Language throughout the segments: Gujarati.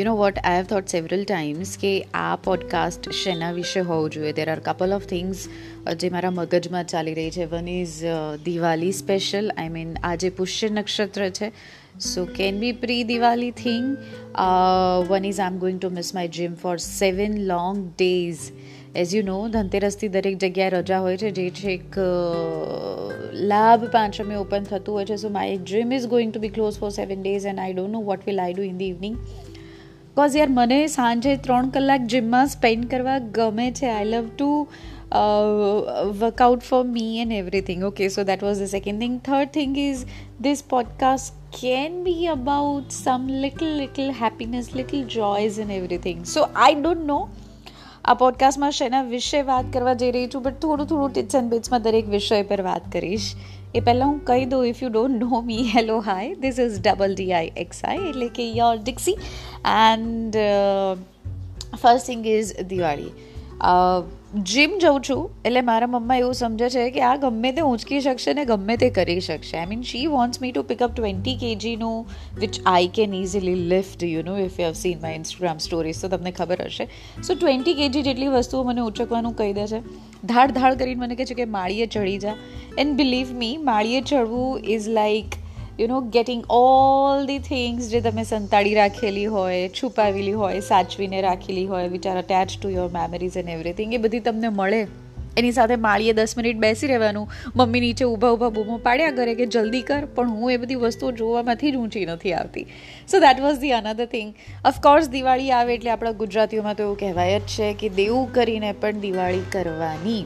You know what I have thought several times કે આ પોડકાસ્ટ શેના વિશે હોવું જોઈએ? There are couple of things જે મારા મગજમાં ચાલી રહી છે. One is Diwali special I mean આજે પુષ્ય નક્ષત્ર છે so can be pre Diwali thing one is I am going to miss my gym for seven long days as you know ધનતેરસથી દરેક જગ્યાએ રજા હોય છે, જે છે એક લાભ પાંચમે ઓપન થતું હોય છે. So my dream is going to be close for seven days and I don't know what will I do in the evening because યાર મને સાંજે ત્રણ કલાક જિમમાં સ્પેન્ડ કરવા ગમે છે. I love to workout for me and everything okay so that was the second thing third thing is this podcast can be about some little little happiness, little joys and everything. So, i don't know. આ પોડકાસ્ટમાં શેના વિશે વાત કરવા જઈ રહી છું બટ થોડું થોડું ટિપ્સ એન્ડ બિટ્સમાં દરેક વિષય પર વાત કરીશ. એ પહેલાં હું કહી દઉં if you don't know me hello hi this is double D I X I એટલે કે your Dixie and first thing is Diwali gym જઉં છું, એટલે મારા મમ્મા એવું સમજે છે કે આ ગમે તે ઊંચકી શકશે ને ગમે તે કરી શકશે. I mean she wants me to pick up twenty કેજીનું which I can easily lift you know if you have seen my Instagram stories તો તમને ખબર હશે. સો ટ્વેન્ટી કેજી જેટલી વસ્તુઓ મને ઉચકવાનું કહી દે છે. ધાડ ધાડ કરીને મને કહે છે કે માળીએ ચડી જા. એન્ડ બિલીવ મી માળીએ ચડવું is like you know getting all the things જે તમે સંતાડી રાખેલી હોય, છુપાવેલી હોય, સાચવીને રાખેલી હોય which are attach to your memories and everything એ બધી તમને મળે. એની સાથે માળીએ દસ મિનિટ બેસી રહેવાનું. મમ્મી નીચે ઊભા ઊભા બૂમો પાડ્યા કરે કે જલ્દી કર, પણ હું એ બધી વસ્તુઓ જોવામાંથી જ ઊંચી નથી આવતી. So that was the another thing of course Diwali આવે એટલે આપણા ગુજરાતીઓમાં તો એવું કહેવાય જ છે કે દેવું કરીને પણ દિવાળી કરવાની.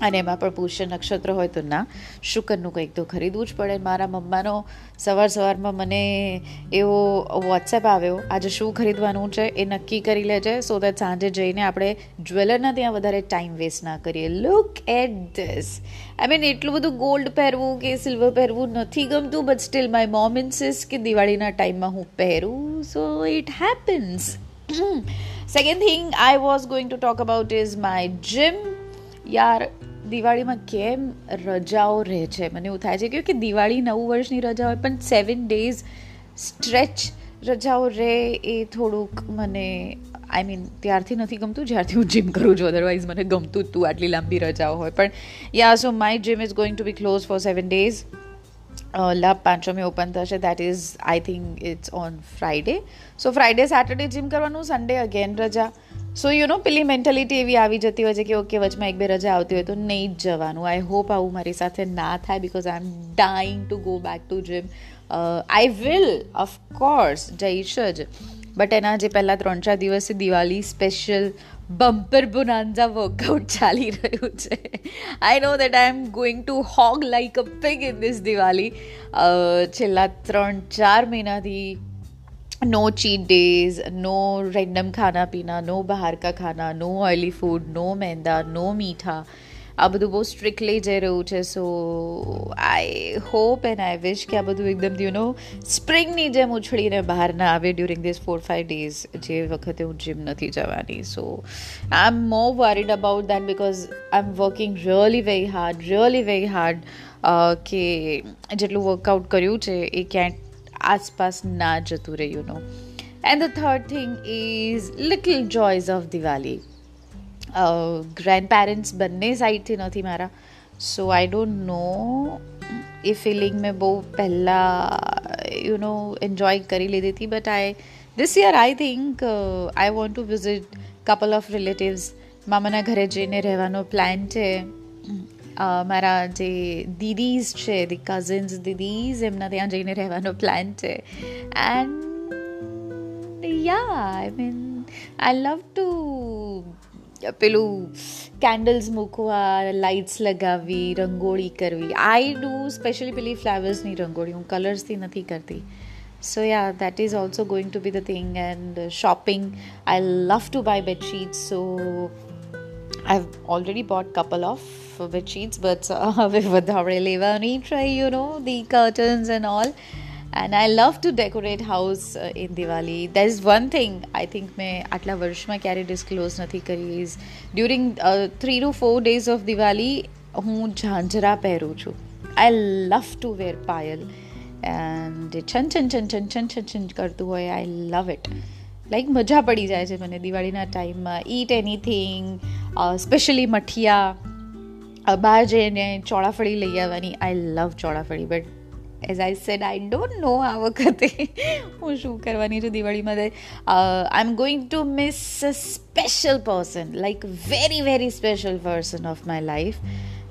અને એમાં પણ પુષ્ય નક્ષત્ર હોય તો ના. શુકરનું કંઈક તો ખરીદવું જ પડે. મારા મમ્માનો સવાર સવારમાં મને એવો વોટ્સએપ આવ્યો, આજે શું ખરીદવાનું છે? એ નક્કી કરી લેજે સો દેટ સાંજે જઈને આપણે જ્વેલરના ત્યાં વધારે ટાઈમ વેસ્ટ ના કરીએ. Look at this I mean એટલું બધું ગોલ્ડ પહેરવું કે સિલ્વર પહેરવું નથી ગમતું but still my mom insists કે દિવાળીના ટાઈમમાં હું પહેરું. So it happens second thing I was going to talk about is my gym યાર દિવાળીમાં કેમ રજાઓ રહે છે? મને એવું થાય છે કે દિવાળી નવું વર્ષની રજા હોય, પણ સેવન ડેઝ સ્ટ્રેચ રજાઓ રહે એ થોડુંક મને આઈ મીન ત્યારથી નથી ગમતું, જ્યારથી હું જીમ કરું છું. અદરવાઇઝ મને ગમતું તું આટલી લાંબી રજાઓ હોય. પણ yeah so my gym is going to be close for seven days લાભ પાંચમે ઓપન થશે. That is I think it's on Friday so Friday Saturday gym કરવાનું સન્ડે અગેન રજા. સો યુ નો પેલી મેન્ટાલિટી એવી આવી જતી હોય છે કે ઓકે વચમાં એક બે રજા આવતી હોય તો નહીં જ જવાનું. આઈ હોપ આવું મારી સાથે ના થાય because I am dying to go back to gym I will of course જઈશ જ બટ એના જે પહેલાં ત્રણ ચાર દિવસથી Diwali special bumper bonanza workout ચાલી રહ્યું છે. I know that I am going to hog like a pig in this Diwali છેલ્લા ત્રણ ચાર મહિનાથી no cheat days no random खाना पीना नो बाहर का खाना no oily food no maida no મીઠા આ બધું બહુ સ્ટ્રિક્ટલી જઈ રહ્યું છે સો આઈ હોપ એન્ડ આઈ વિશ કે આ બધું એકદમ યુ નો સ્પ્રિંગની જેમ ઉછળીને બહાર ના આવે during this four five days જે વખતે હું જીમ નથી જવાની so I am more worried about that because I am working really very hard really very hard કે જેટલું વર્કઆઉટ કર્યું છે એ ક્યાંક આસપાસ ના જતું રહ્યું નો and the third thing is little joys of Diwali grandparents બંને સાઈડથી નથી મારા. સો I don't no A feeling મેં બહુ પહેલાં યુ નો એન્જોય કરી લીધી હતી. But I this year I think I want to visit couple of relatives મામાના ઘરે જઈને રહેવાનો પ્લાન છે. મારા જે દીદીઝ છે ધી કઝિન્સ દીદીઝ, એમના ત્યાં જઈને રહેવાનો પ્લાન છે. And ya I mean I love to પેલું કેન્ડલ્સ મૂકવા લાઇટ્સ લગાવવી, રંગોળી કરવી. આઈ ડુ સ્પેશિયલી પેલી ફ્લાવર્સની રંગોળી. હું કલર્સથી નથી કરતી. So yeah that is also going to be the thing and shopping I love to buy bedsheets so I already bought couple of bedsheets but હવે વધારે લેવાની try you know the curtains and all and I love to decorate house in Diwali that is one thing I think મેં આટલા વર્ષમાં ક્યારેય ડિસ્ક્લોઝ નથી કરી is during three two four days of Diwali હું ઝાંઝરા પહેરું છું I love to wear payal and છન છન છન છન છન છન છન કરતું હોય આઈ લવ ઇટ લાઈક મજા પડી જાય છે મને દિવાળીના ટાઈમમાં ઈટ એનીથિંગ સ્પેશિયલી મઠિયા બહાર જઈને ચોળાફળી લઈ આવવાની I love ચોળાફળી but as I said I don't know આ વખતે હું શું કરવાની છું દિવાળીમાં I am going to miss a special person like very very special person of my life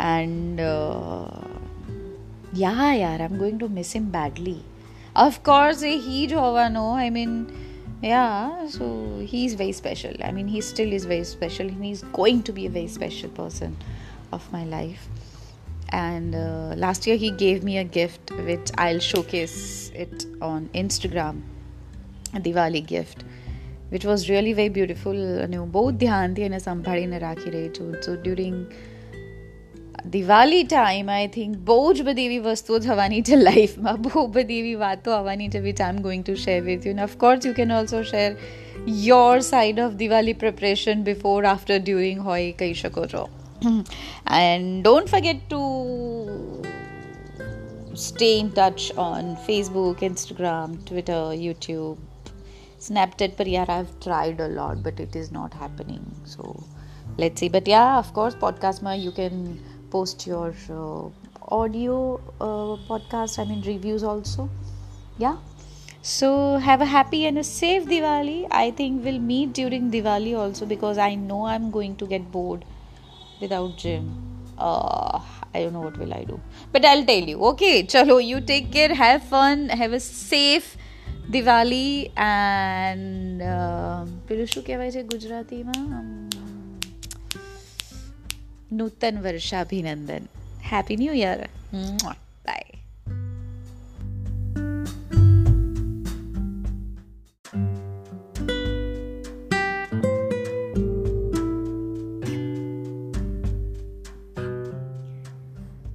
and ya યાર I am going to miss him badly of course એ હી જ હોવાનો I mean yeah so he's very special i mean he still is very special and he's going to be a very special person of my life and uh, last year he gave me a gift which I'll showcase it on Instagram a Diwali gift which was really very beautiful અને હું બહુ ધ્યાનથી એને સંભાળીને રાખી રહી છું સો during Diwali time I think બહુ જ બધી એવી વસ્તુઓ થવાની છે લાઈફમાં બહુ બધી એવી વાતો આવવાની છે which I am going to share with you of course you can also share your side of Diwali preparation before after during હોય કહી શકો છો and don't forget to stay in touch on Facebook, Instagram, Twitter, YouTube. Snapchat, but yeah, I've tried a lot, but it is not happening. So let's see. But yeah, of course, podcast ma you can post your uh, audio uh, podcast. I mean reviews also. Yeah. So have a happy and a safe Diwali. I think we'll meet during Diwali also because I know I'm going to get bored without gym uh, i don't know what will i do but i'll tell you okay chalo you take care have fun have a safe Diwali and પેલું શું કહેવાય છે ગુજરાતીમાં નૂતન વર્ષાભિનંદન happy new year bye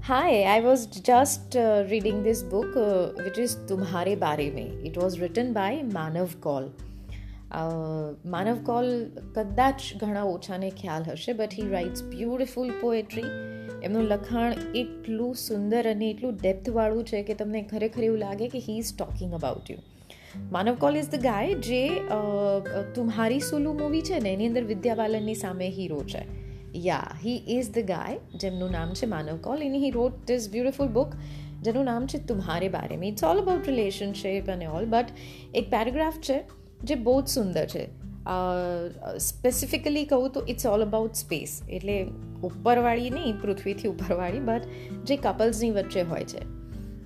Hi, I was just uh, reading this book uh, which is Tumhare Bare Mein. It was written by Manav Kaul. Manav Kaul કદાચ ઘણા ઓછાને ખ્યાલ હશે but he writes beautiful poetry એમનું લખાણ એટલું સુંદર અને એટલું ડેપ્થવાળું છે કે તમને ખરેખર એવું લાગે કે he is talking about you Manav Kaul is the guy જે તુમ્હારી સુલુ મૂવી છે ને, એની અંદર વિદ્યા બાલનની સામે હીરો છે. યા હી ઇઝ ધ ગાય જેમનું નામ છે માનવ કોલ એની he wrote this beautiful book જેનું નામ છે Tumhare Baare. Mein it's all about relationship અને ઓલ બટ એક પેરેગ્રાફ છે. જે બહુ જ સુંદર છે. સ્પેસિફિકલી કહું તો ઇટ્સ ઓલ અબાઉટ સ્પેસ એટલે ઉપરવાળી નહીં, પૃથ્વીથી ઉપરવાળી બટ જે કપલ્સની વચ્ચે હોય છે.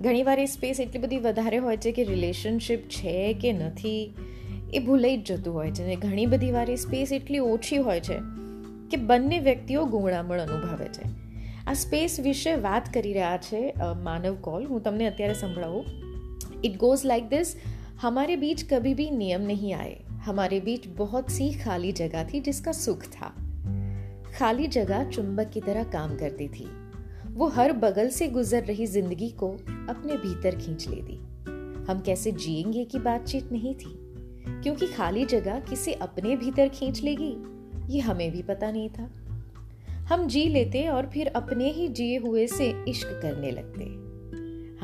ઘણીવાર એ સ્પેસ એટલી બધી વધારે હોય છે કે રિલેશનશિપ છે કે નથી, એ ભૂલાઈ જ જતું હોય છે. અને ઘણી બધી વાર એ સ્પેસ એટલી ઓછી હોય છે કે બંને વ્યક્તિઓ ગુંગળામણ અનુભવે છે. આ સ્પેસ વિશે વાત કરી રહ્યા છે માનવ કોલ. હું તમને અત્યારે સંભળાવું. ઇટ ગોઝ લાઇક ધીસ हमारे बीच कभी भी नियम नहीं आए। हमारे बीच बहुत सी खाली जगह थी जिसका सुख था। खाली जगह चुंबक की तरह काम करती थी। वो हर बगल से गुजर रही ज़िंदगी को अपने भीतर खींच लेती। हम कैसे जिएँगे की बातचीत नहीं थी? क्योंकि खाली जगह किसे अपने भीतर खींच लेगी? ये हमें भी पता नहीं था। हम जी लेते और फिर अपने ही जिए हुए से इश्क करने लगते।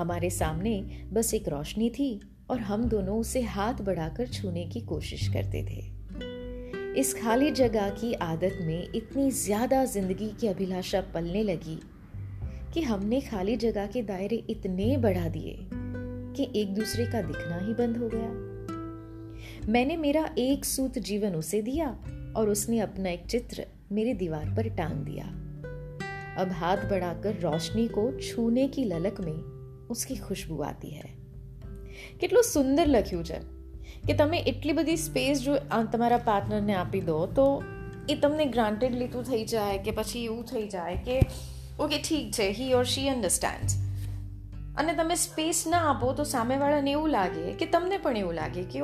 हमारे सामने बस एक रोशनी थी। और हम दोनों उसे हाथ बढ़ाकर छूने की कोशिश करते थे। इस खाली जगह की आदत में इतनी ज़्यादा ज़िंदगी की अभिलाषा पलने लगी कि हमने खाली जगह के दायरे इतने बढ़ा दिए कि एक दूसरे का दिखना ही बंद हो गया। मैंने मेरा एक सूत जीवन उसे दिया और उसने अपना एक चित्र मेरी दीवार पर टांग दिया। अब हाथ बढ़ाकर रोशनी को छूने की ललक में उसकी खुशबू आती है। કેટલું સુંદર લખ્યું છે. કે તમે એટલી બધી સ્પેસ જો તમારા પાર્ટનરને આપી દો, તો એ તમને ગ્રાન્ટેડ લીધું થઈ જાય કે પછી એવું થઈ જાય કે ઓકે ઠીક છે હી ઓર શી અન્ડરસ્ટેન્ડ અને તમે સ્પેસ ના આપો તો સામેવાળાને એવું લાગે કે તમને પણ એવું લાગે કે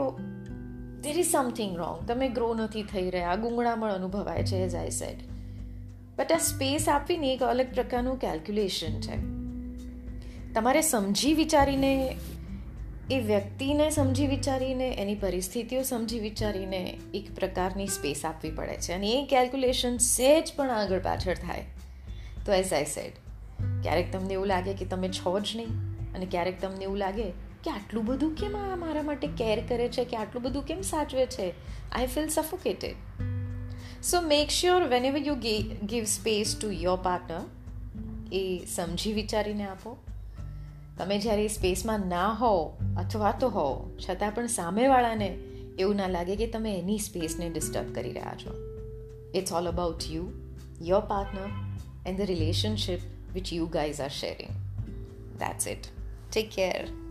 દેર ઇઝ સમથિંગ રોંગ તમે ગ્રો નથી થઈ રહ્યા ગુંગળામણ અનુભવાય છે એઝ આઈ સેડ બટ આ સ્પેસ આપવીને એક અલગ પ્રકારનું કેલ્ક્યુલેશન છે. તમારે સમજી વિચારીને એ વ્યક્તિને સમજી વિચારીને, એની પરિસ્થિતિઓ સમજી વિચારીને એક પ્રકારની સ્પેસ આપવી પડે છે. અને એ કેલ્ક્યુલેશન સહેજ પણ આગળ પાછળ થાય. તો એઝ આઈ સેડ ક્યારેક તમને એવું લાગે કે તમે છો જ નહીં અને ક્યારેક તમને એવું લાગે કે આટલું બધું કેમ આ મારા માટે કેર કરે છે, કે આટલું બધું કેમ સાચવે છે? I feel suffocated so make sure whenever you give space to your partner એ સમજી વિચારીને આપો. તમે જ્યારે સ્પેસમાં ના હો અથવા તો હો છતાં પણ સામેવાળાને એવું ના લાગે કે તમે એની સ્પેસને ડિસ્ટર્બ કરી રહ્યા છો. It's all about you your partner and the relationship which you guys are sharing that's it take care.